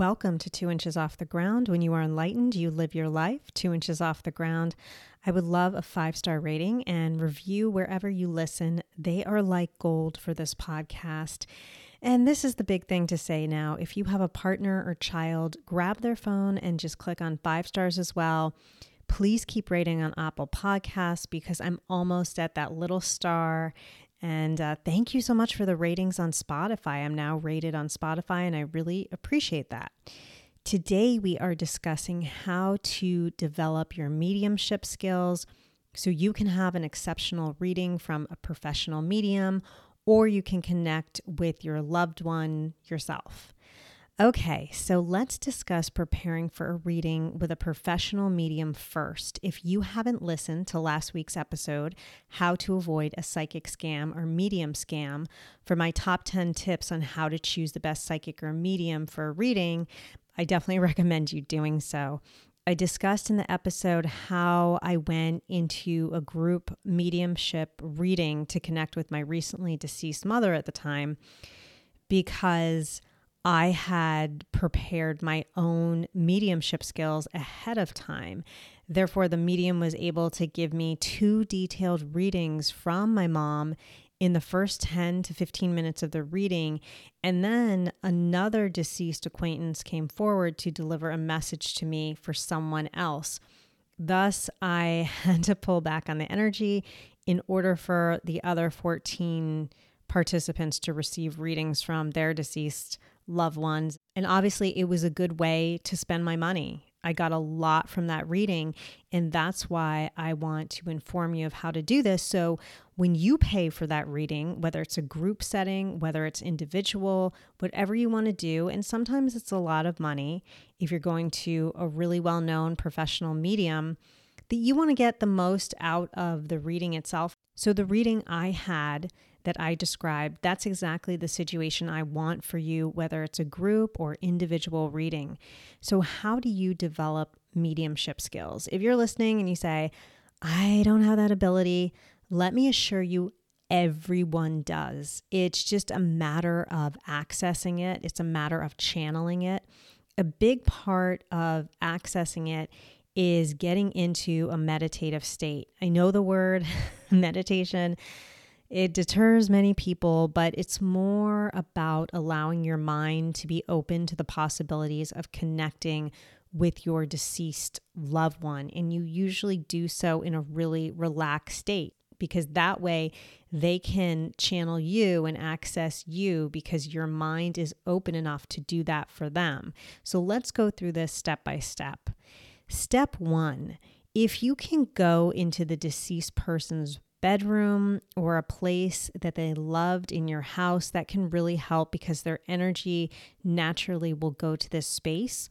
Welcome to Two Inches Off the Ground. When you are enlightened, you live your life two inches off the ground. I would love a five star rating and review wherever you listen. They are like gold for this podcast. And this is the big thing to say now. If you have a partner or child, grab their phone and just click on five stars as well. Please keep rating on Apple Podcasts because I'm almost at that little star and uh, thank you so much for the ratings on Spotify. I'm now rated on Spotify, and I really appreciate that. Today, we are discussing how to develop your mediumship skills so you can have an exceptional reading from a professional medium or you can connect with your loved one yourself. Okay, so let's discuss preparing for a reading with a professional medium first. If you haven't listened to last week's episode, How to Avoid a Psychic Scam or Medium Scam, for my top 10 tips on how to choose the best psychic or medium for a reading, I definitely recommend you doing so. I discussed in the episode how I went into a group mediumship reading to connect with my recently deceased mother at the time because I had prepared my own mediumship skills ahead of time. Therefore, the medium was able to give me two detailed readings from my mom in the first 10 to 15 minutes of the reading. And then another deceased acquaintance came forward to deliver a message to me for someone else. Thus, I had to pull back on the energy in order for the other 14 participants to receive readings from their deceased loved ones. And obviously, it was a good way to spend my money. I got a lot from that reading, and that's why I want to inform you of how to do this. So, when you pay for that reading, whether it's a group setting, whether it's individual, whatever you want to do, and sometimes it's a lot of money if you're going to a really well known professional medium, that you want to get the most out of the reading itself. So, the reading I had that I described, that's exactly the situation I want for you, whether it's a group or individual reading. So, how do you develop mediumship skills? If you're listening and you say, I don't have that ability, let me assure you, everyone does. It's just a matter of accessing it, it's a matter of channeling it. A big part of accessing it is getting into a meditative state. I know the word meditation it deters many people, but it's more about allowing your mind to be open to the possibilities of connecting with your deceased loved one. And you usually do so in a really relaxed state because that way they can channel you and access you because your mind is open enough to do that for them. So let's go through this step by step. Step one if you can go into the deceased person's bedroom or a place that they loved in your house, that can really help because their energy naturally will go to this space.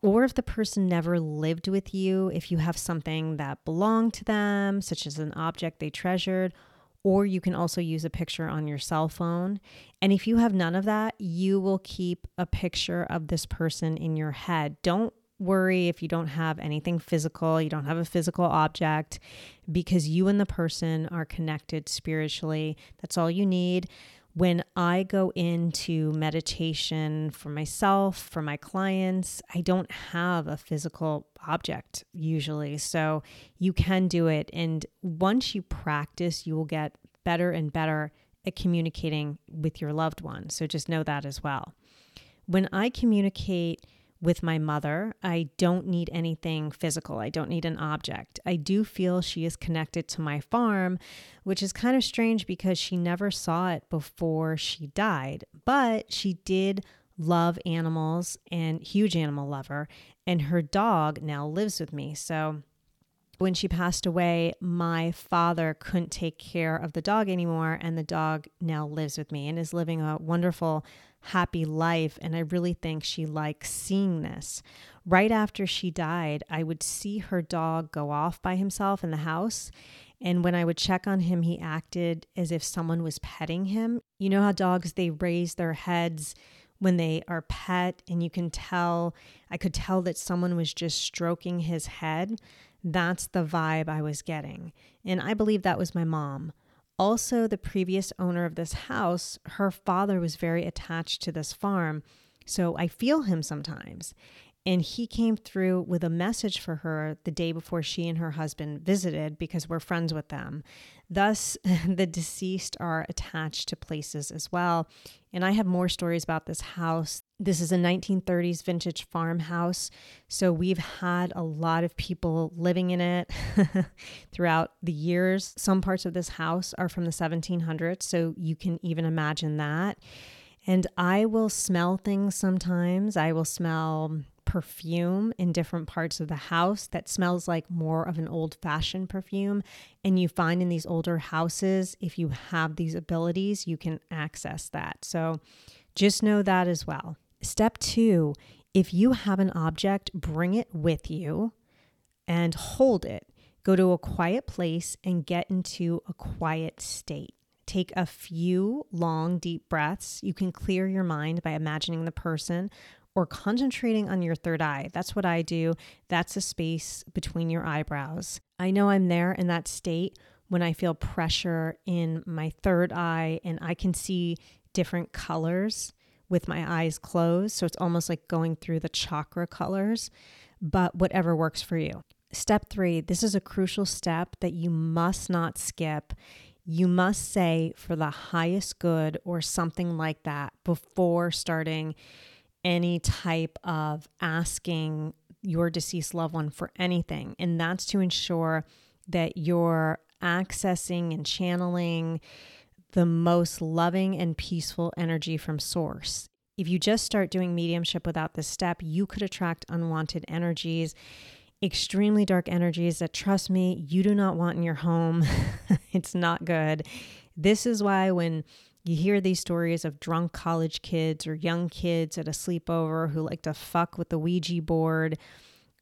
Or if the person never lived with you, if you have something that belonged to them, such as an object they treasured, or you can also use a picture on your cell phone. And if you have none of that, you will keep a picture of this person in your head. Don't worry if you don't have anything physical, you don't have a physical object, because you and the person are connected spiritually. That's all you need. When I go into meditation for myself, for my clients, I don't have a physical object usually. So you can do it. And once you practice, you will get better and better at communicating with your loved one. So just know that as well. When I communicate, with my mother. I don't need anything physical. I don't need an object. I do feel she is connected to my farm, which is kind of strange because she never saw it before she died, but she did love animals and huge animal lover and her dog now lives with me. So when she passed away, my father couldn't take care of the dog anymore, and the dog now lives with me and is living a wonderful happy life. And I really think she likes seeing this. Right after she died, I would see her dog go off by himself in the house. And when I would check on him, he acted as if someone was petting him. You know how dogs, they raise their heads when they are pet, and you can tell, I could tell that someone was just stroking his head. That's the vibe I was getting. And I believe that was my mom. Also, the previous owner of this house, her father was very attached to this farm. So I feel him sometimes. And he came through with a message for her the day before she and her husband visited because we're friends with them. Thus, the deceased are attached to places as well. And I have more stories about this house. This is a 1930s vintage farmhouse. So we've had a lot of people living in it throughout the years. Some parts of this house are from the 1700s. So you can even imagine that. And I will smell things sometimes. I will smell perfume in different parts of the house that smells like more of an old fashioned perfume. And you find in these older houses, if you have these abilities, you can access that. So just know that as well. Step two if you have an object, bring it with you and hold it. Go to a quiet place and get into a quiet state. Take a few long, deep breaths. You can clear your mind by imagining the person or concentrating on your third eye. That's what I do. That's a space between your eyebrows. I know I'm there in that state when I feel pressure in my third eye and I can see different colors with my eyes closed. So it's almost like going through the chakra colors, but whatever works for you. Step three this is a crucial step that you must not skip. You must say for the highest good or something like that before starting any type of asking your deceased loved one for anything. And that's to ensure that you're accessing and channeling the most loving and peaceful energy from source. If you just start doing mediumship without this step, you could attract unwanted energies, extremely dark energies that, trust me, you do not want in your home. it's not good. This is why when you hear these stories of drunk college kids or young kids at a sleepover who like to fuck with the Ouija board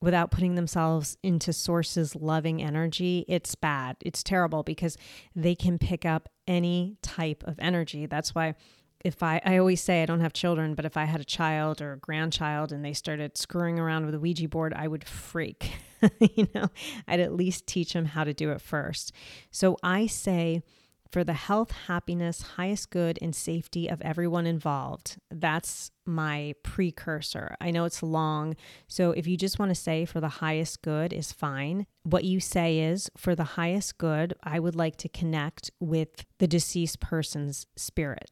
without putting themselves into source's loving energy. It's bad. It's terrible because they can pick up any type of energy. That's why if I, I always say I don't have children, but if I had a child or a grandchild and they started screwing around with a Ouija board, I would freak. you know, I'd at least teach them how to do it first. So I say, for the health, happiness, highest good, and safety of everyone involved. That's my precursor. I know it's long, so if you just want to say for the highest good is fine. What you say is for the highest good, I would like to connect with the deceased person's spirit.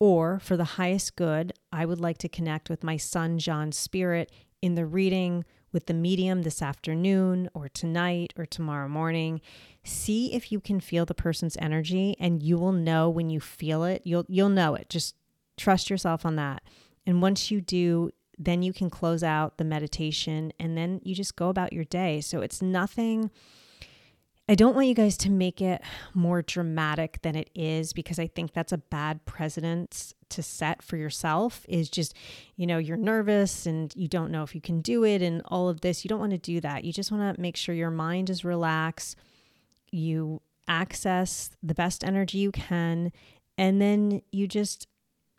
Or for the highest good, I would like to connect with my son John's spirit in the reading with the medium this afternoon or tonight or tomorrow morning. See if you can feel the person's energy and you will know when you feel it. You'll you'll know it. Just trust yourself on that. And once you do, then you can close out the meditation and then you just go about your day. So it's nothing I don't want you guys to make it more dramatic than it is because I think that's a bad precedent to set for yourself is just, you know, you're nervous and you don't know if you can do it and all of this. You don't want to do that. You just want to make sure your mind is relaxed. You access the best energy you can and then you just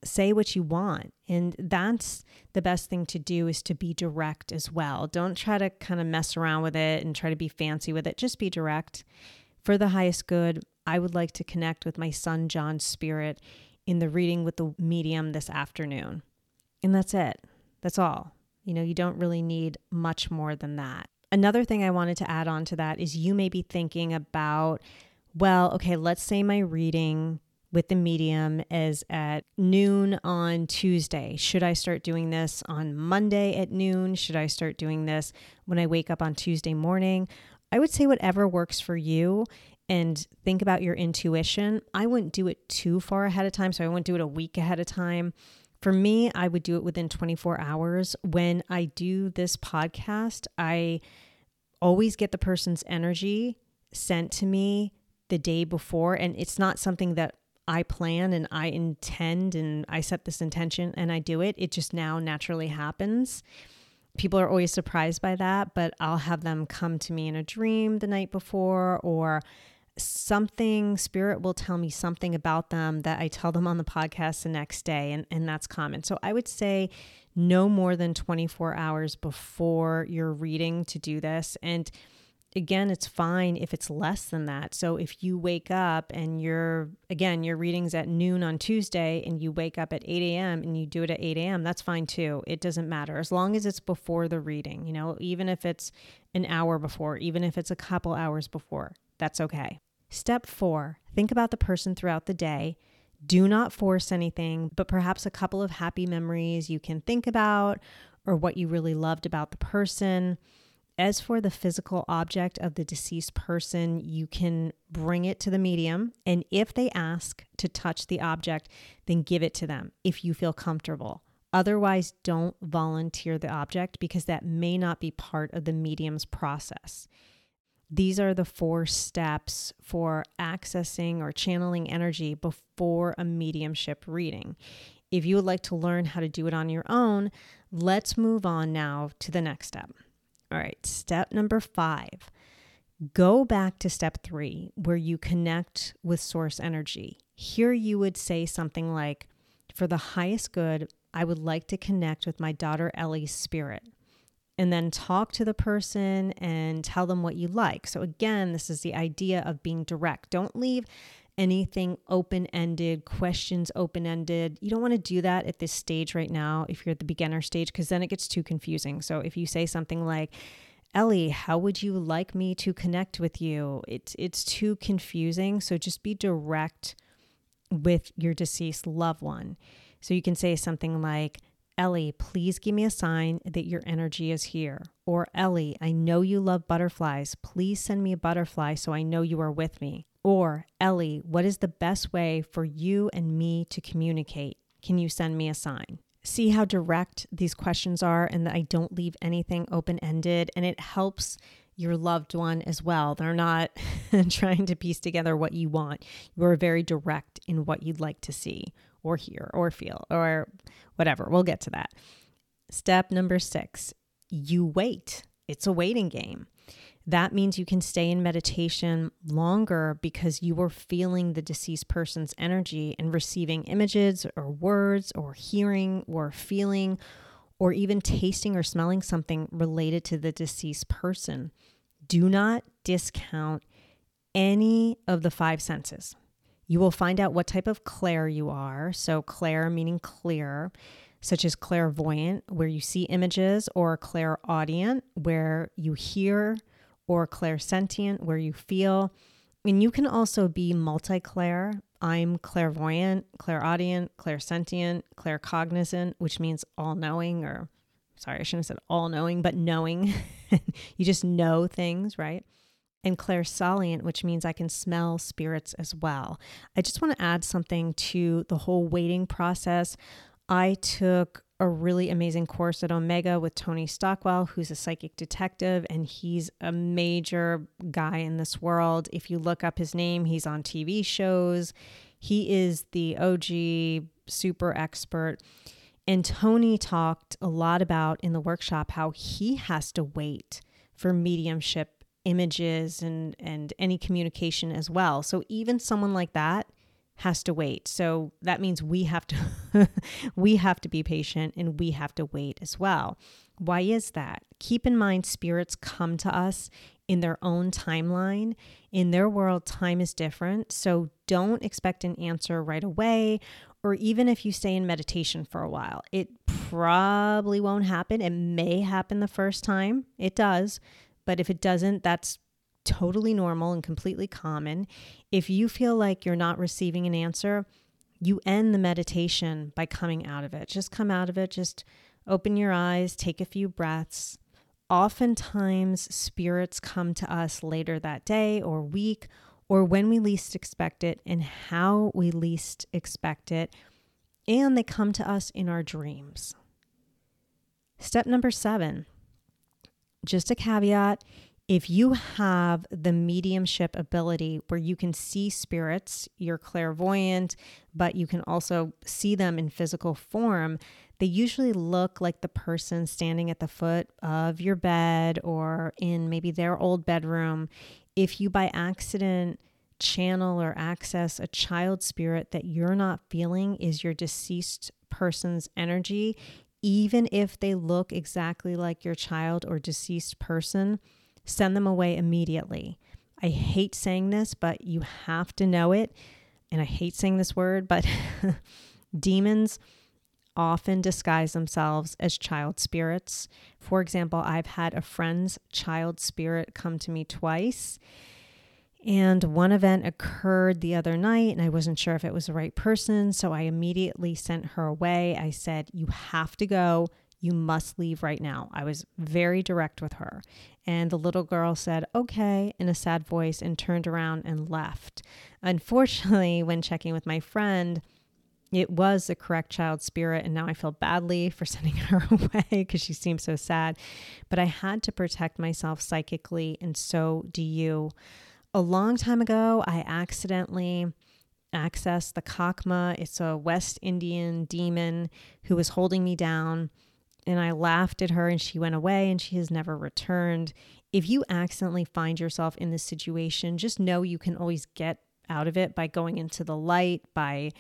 say what you want. And that's the best thing to do is to be direct as well. Don't try to kind of mess around with it and try to be fancy with it. Just be direct. For the highest good, I would like to connect with my son John's spirit in the reading with the medium this afternoon. And that's it. That's all. You know, you don't really need much more than that. Another thing I wanted to add on to that is you may be thinking about, well, okay, let's say my reading with the medium is at noon on Tuesday. Should I start doing this on Monday at noon? Should I start doing this when I wake up on Tuesday morning? I would say whatever works for you and think about your intuition. I wouldn't do it too far ahead of time, so I wouldn't do it a week ahead of time. For me, I would do it within 24 hours. When I do this podcast, I always get the person's energy sent to me the day before and it's not something that I plan and I intend and I set this intention and I do it, it just now naturally happens. People are always surprised by that, but I'll have them come to me in a dream the night before or something spirit will tell me something about them that I tell them on the podcast the next day and and that's common. So I would say no more than 24 hours before you're reading to do this and again, it's fine if it's less than that. So if you wake up and you're, again, your reading's at noon on Tuesday and you wake up at 8 a.m. and you do it at 8 a.m., that's fine too. It doesn't matter as long as it's before the reading, you know, even if it's an hour before, even if it's a couple hours before, that's okay. Step four think about the person throughout the day. Do not force anything, but perhaps a couple of happy memories you can think about or what you really loved about the person. As for the physical object of the deceased person, you can bring it to the medium. And if they ask to touch the object, then give it to them if you feel comfortable. Otherwise, don't volunteer the object because that may not be part of the medium's process. These are the four steps for accessing or channeling energy before a mediumship reading. If you would like to learn how to do it on your own, let's move on now to the next step. All right, step number five go back to step three, where you connect with source energy. Here you would say something like, For the highest good, I would like to connect with my daughter Ellie's spirit. And then talk to the person and tell them what you like. So, again, this is the idea of being direct. Don't leave anything open ended, questions open ended. You don't want to do that at this stage right now if you're at the beginner stage, because then it gets too confusing. So if you say something like, Ellie, how would you like me to connect with you? It's it's too confusing. So just be direct with your deceased loved one. So you can say something like, Ellie, please give me a sign that your energy is here. Or Ellie, I know you love butterflies. Please send me a butterfly so I know you are with me. Or, Ellie, what is the best way for you and me to communicate? Can you send me a sign? See how direct these questions are and that I don't leave anything open ended. And it helps your loved one as well. They're not trying to piece together what you want. You are very direct in what you'd like to see or hear or feel or whatever. We'll get to that. Step number six you wait. It's a waiting game. That means you can stay in meditation longer because you are feeling the deceased person's energy and receiving images or words or hearing or feeling or even tasting or smelling something related to the deceased person. Do not discount any of the five senses. You will find out what type of clair you are. So, clair meaning clear, such as clairvoyant, where you see images, or clairaudient, where you hear or clairsentient, where you feel. And you can also be multi-clair. I'm clairvoyant, clairaudient, clairsentient, claircognizant, which means all knowing, or sorry, I shouldn't have said all knowing, but knowing. you just know things, right? And clairsolient, which means I can smell spirits as well. I just want to add something to the whole waiting process. I took a really amazing course at Omega with Tony Stockwell, who's a psychic detective, and he's a major guy in this world. If you look up his name, he's on TV shows. He is the OG super expert. And Tony talked a lot about in the workshop how he has to wait for mediumship images and and any communication as well. So even someone like that has to wait. So that means we have to we have to be patient and we have to wait as well. Why is that? Keep in mind spirits come to us in their own timeline. In their world, time is different. So don't expect an answer right away or even if you stay in meditation for a while. It probably won't happen. It may happen the first time. It does. But if it doesn't, that's totally normal and completely common. If you feel like you're not receiving an answer, you end the meditation by coming out of it. Just come out of it, just open your eyes, take a few breaths. Oftentimes, spirits come to us later that day or week or when we least expect it and how we least expect it. And they come to us in our dreams. Step number seven, just a caveat if you have the mediumship ability where you can see spirits, you're clairvoyant, but you can also see them in physical form, they usually look like the person standing at the foot of your bed or in maybe their old bedroom. If you by accident channel or access a child spirit that you're not feeling is your deceased person's energy, even if they look exactly like your child or deceased person, send them away immediately. I hate saying this, but you have to know it. And I hate saying this word, but demons often disguise themselves as child spirits. For example, I've had a friend's child spirit come to me twice. And one event occurred the other night, and I wasn't sure if it was the right person. So I immediately sent her away. I said, You have to go. You must leave right now. I was very direct with her. And the little girl said, Okay, in a sad voice, and turned around and left. Unfortunately, when checking with my friend, it was the correct child spirit. And now I feel badly for sending her away because she seems so sad. But I had to protect myself psychically, and so do you. A long time ago, I accidentally accessed the Kakma. It's a West Indian demon who was holding me down. And I laughed at her and she went away and she has never returned. If you accidentally find yourself in this situation, just know you can always get out of it by going into the light, by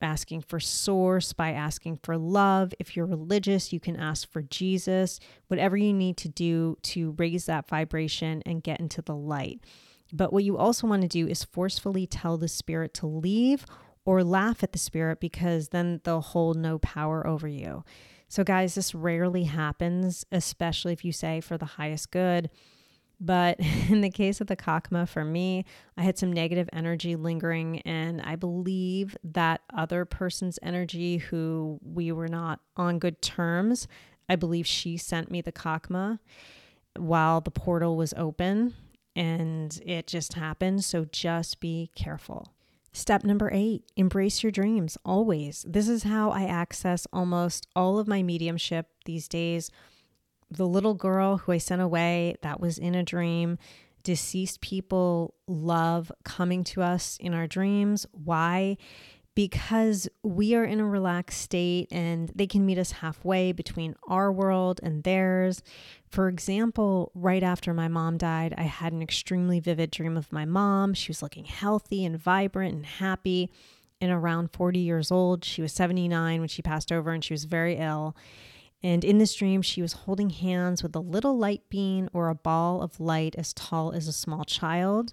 asking for source, by asking for love. If you're religious, you can ask for Jesus, whatever you need to do to raise that vibration and get into the light. But what you also want to do is forcefully tell the spirit to leave or laugh at the spirit because then they'll hold no power over you. So, guys, this rarely happens, especially if you say for the highest good. But in the case of the Kakma, for me, I had some negative energy lingering, and I believe that other person's energy who we were not on good terms, I believe she sent me the Kakma while the portal was open, and it just happened. So just be careful. Step number eight embrace your dreams always. This is how I access almost all of my mediumship these days the little girl who I sent away, that was in a dream. Deceased people love coming to us in our dreams. Why? Because we are in a relaxed state and they can meet us halfway between our world and theirs. For example, right after my mom died, I had an extremely vivid dream of my mom. She was looking healthy and vibrant and happy and around 40 years old. She was 79 when she passed over and she was very ill. And in this dream, she was holding hands with a little light bean or a ball of light as tall as a small child.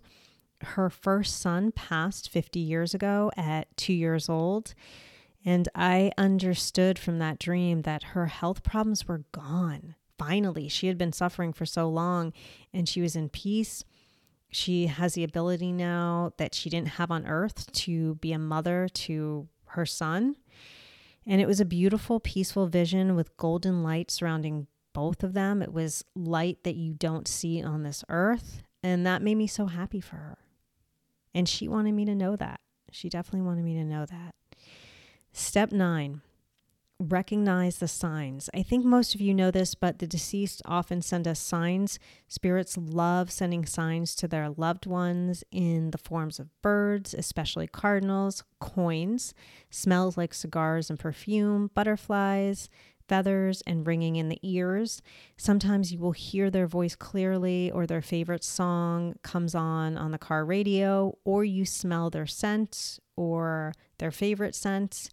Her first son passed 50 years ago at two years old. And I understood from that dream that her health problems were gone. Finally, she had been suffering for so long and she was in peace. She has the ability now that she didn't have on earth to be a mother to her son. And it was a beautiful, peaceful vision with golden light surrounding both of them. It was light that you don't see on this earth. And that made me so happy for her. And she wanted me to know that. She definitely wanted me to know that. Step nine recognize the signs. I think most of you know this, but the deceased often send us signs. Spirits love sending signs to their loved ones in the forms of birds, especially cardinals, coins, smells like cigars and perfume, butterflies, feathers, and ringing in the ears. Sometimes you will hear their voice clearly, or their favorite song comes on on the car radio, or you smell their scent or their favorite scent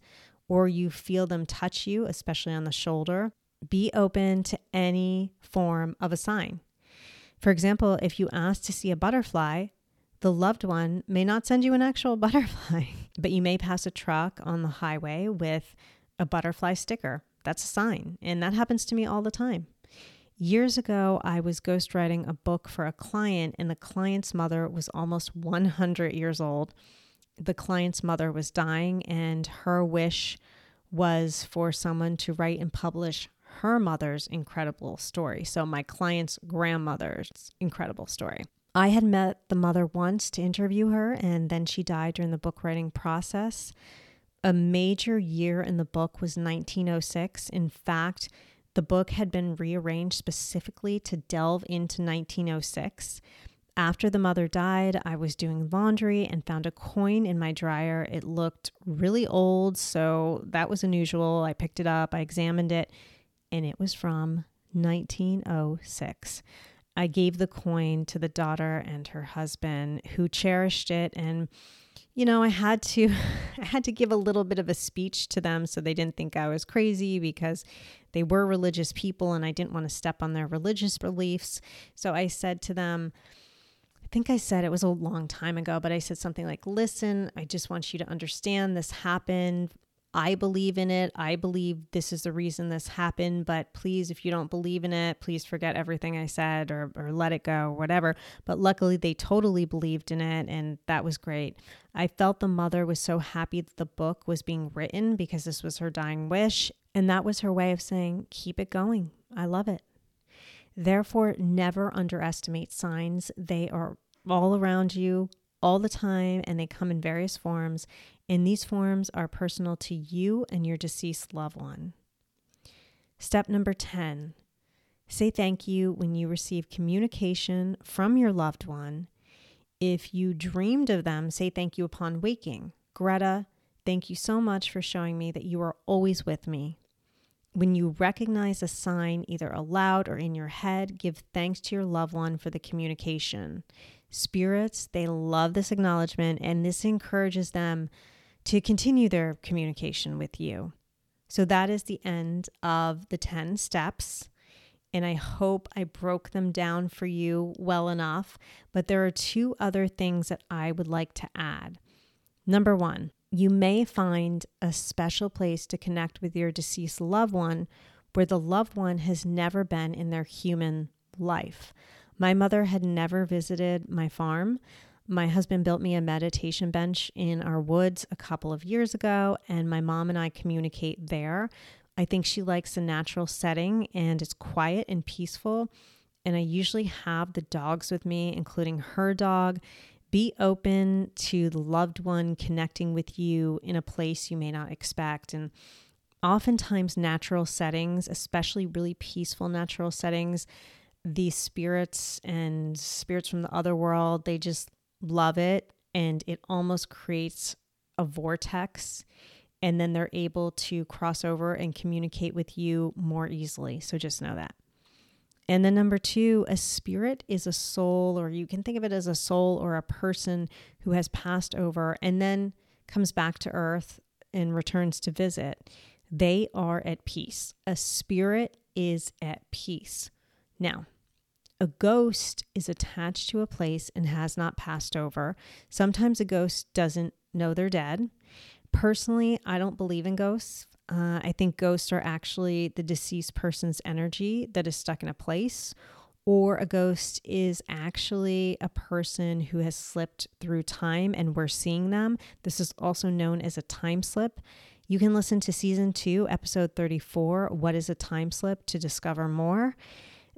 or you feel them touch you, especially on the shoulder, be open to any form of a sign. For example, if you ask to see a butterfly, the loved one may not send you an actual butterfly, but you may pass a truck on the highway with a butterfly sticker. That's a sign. And that happens to me all the time. Years ago, I was ghostwriting a book for a client, and the client's mother was almost 100 years old the client's mother was dying, and her wish was for someone to write and publish her mother's incredible story. So, my client's grandmother's incredible story. I had met the mother once to interview her, and then she died during the book writing process. A major year in the book was 1906. In fact, the book had been rearranged specifically to delve into 1906. After the mother died, I was doing laundry and found a coin in my dryer. It looked really old, so that was unusual. I picked it up, I examined it, and it was from 1906. I gave the coin to the daughter and her husband who cherished it and you know, I had to I had to give a little bit of a speech to them so they didn't think I was crazy because they were religious people and I didn't want to step on their religious beliefs. So I said to them, I think I said it was a long time ago, but I said something like, "Listen, I just want you to understand this happened I believe in it. I believe this is the reason this happened, but please, if you don't believe in it, please forget everything I said or, or let it go or whatever. But luckily, they totally believed in it, and that was great. I felt the mother was so happy that the book was being written because this was her dying wish. And that was her way of saying, keep it going. I love it. Therefore, never underestimate signs. They are all around you all the time and they come in various forms and these forms are personal to you and your deceased loved one. Step number 10 say thank you when you receive communication from your loved one. If you dreamed of them, say thank you upon waking. Greta, thank you so much for showing me that you are always with me. When you recognize a sign, either aloud or in your head, give thanks to your loved one for the communication. Spirits, they love this acknowledgement, and this encourages them to continue their communication with you. So that is the end of the 10 steps. And I hope I broke them down for you well enough. But there are two other things that I would like to add. Number one, you may find a special place to connect with your deceased loved one where the loved one has never been in their human life. My mother had never visited my farm. My husband built me a meditation bench in our woods a couple of years ago, and my mom and I communicate there. I think she likes a natural setting and it's quiet and peaceful. And I usually have the dogs with me, including her dog. Be open to the loved one connecting with you in a place you may not expect. And oftentimes, natural settings, especially really peaceful natural settings, these spirits and spirits from the other world, they just love it and it almost creates a vortex and then they're able to cross over and communicate with you more easily. So just know that. And then number two, a spirit is a soul, or you can think of it as a soul or a person who has passed over and then comes back to earth and returns to visit. They are at peace. A spirit is at peace. Now, a ghost is attached to a place and has not passed over. Sometimes a ghost doesn't know they're dead. Personally, I don't believe in ghosts. Uh, I think ghosts are actually the deceased person's energy that is stuck in a place, or a ghost is actually a person who has slipped through time and we're seeing them. This is also known as a time slip. You can listen to season two, episode 34, What is a Time Slip, to discover more.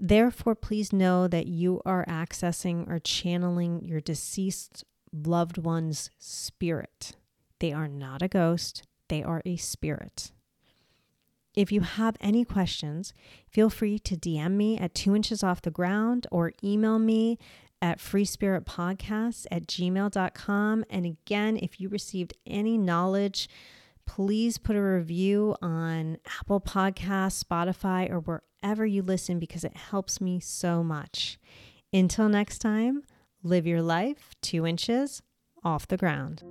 Therefore, please know that you are accessing or channeling your deceased loved one's spirit. They are not a ghost, they are a spirit. If you have any questions, feel free to DM me at two inches off the ground or email me at freespiritpodcast at gmail.com. And again, if you received any knowledge, please put a review on Apple Podcasts, Spotify, or wherever you listen because it helps me so much. Until next time, live your life two inches off the ground.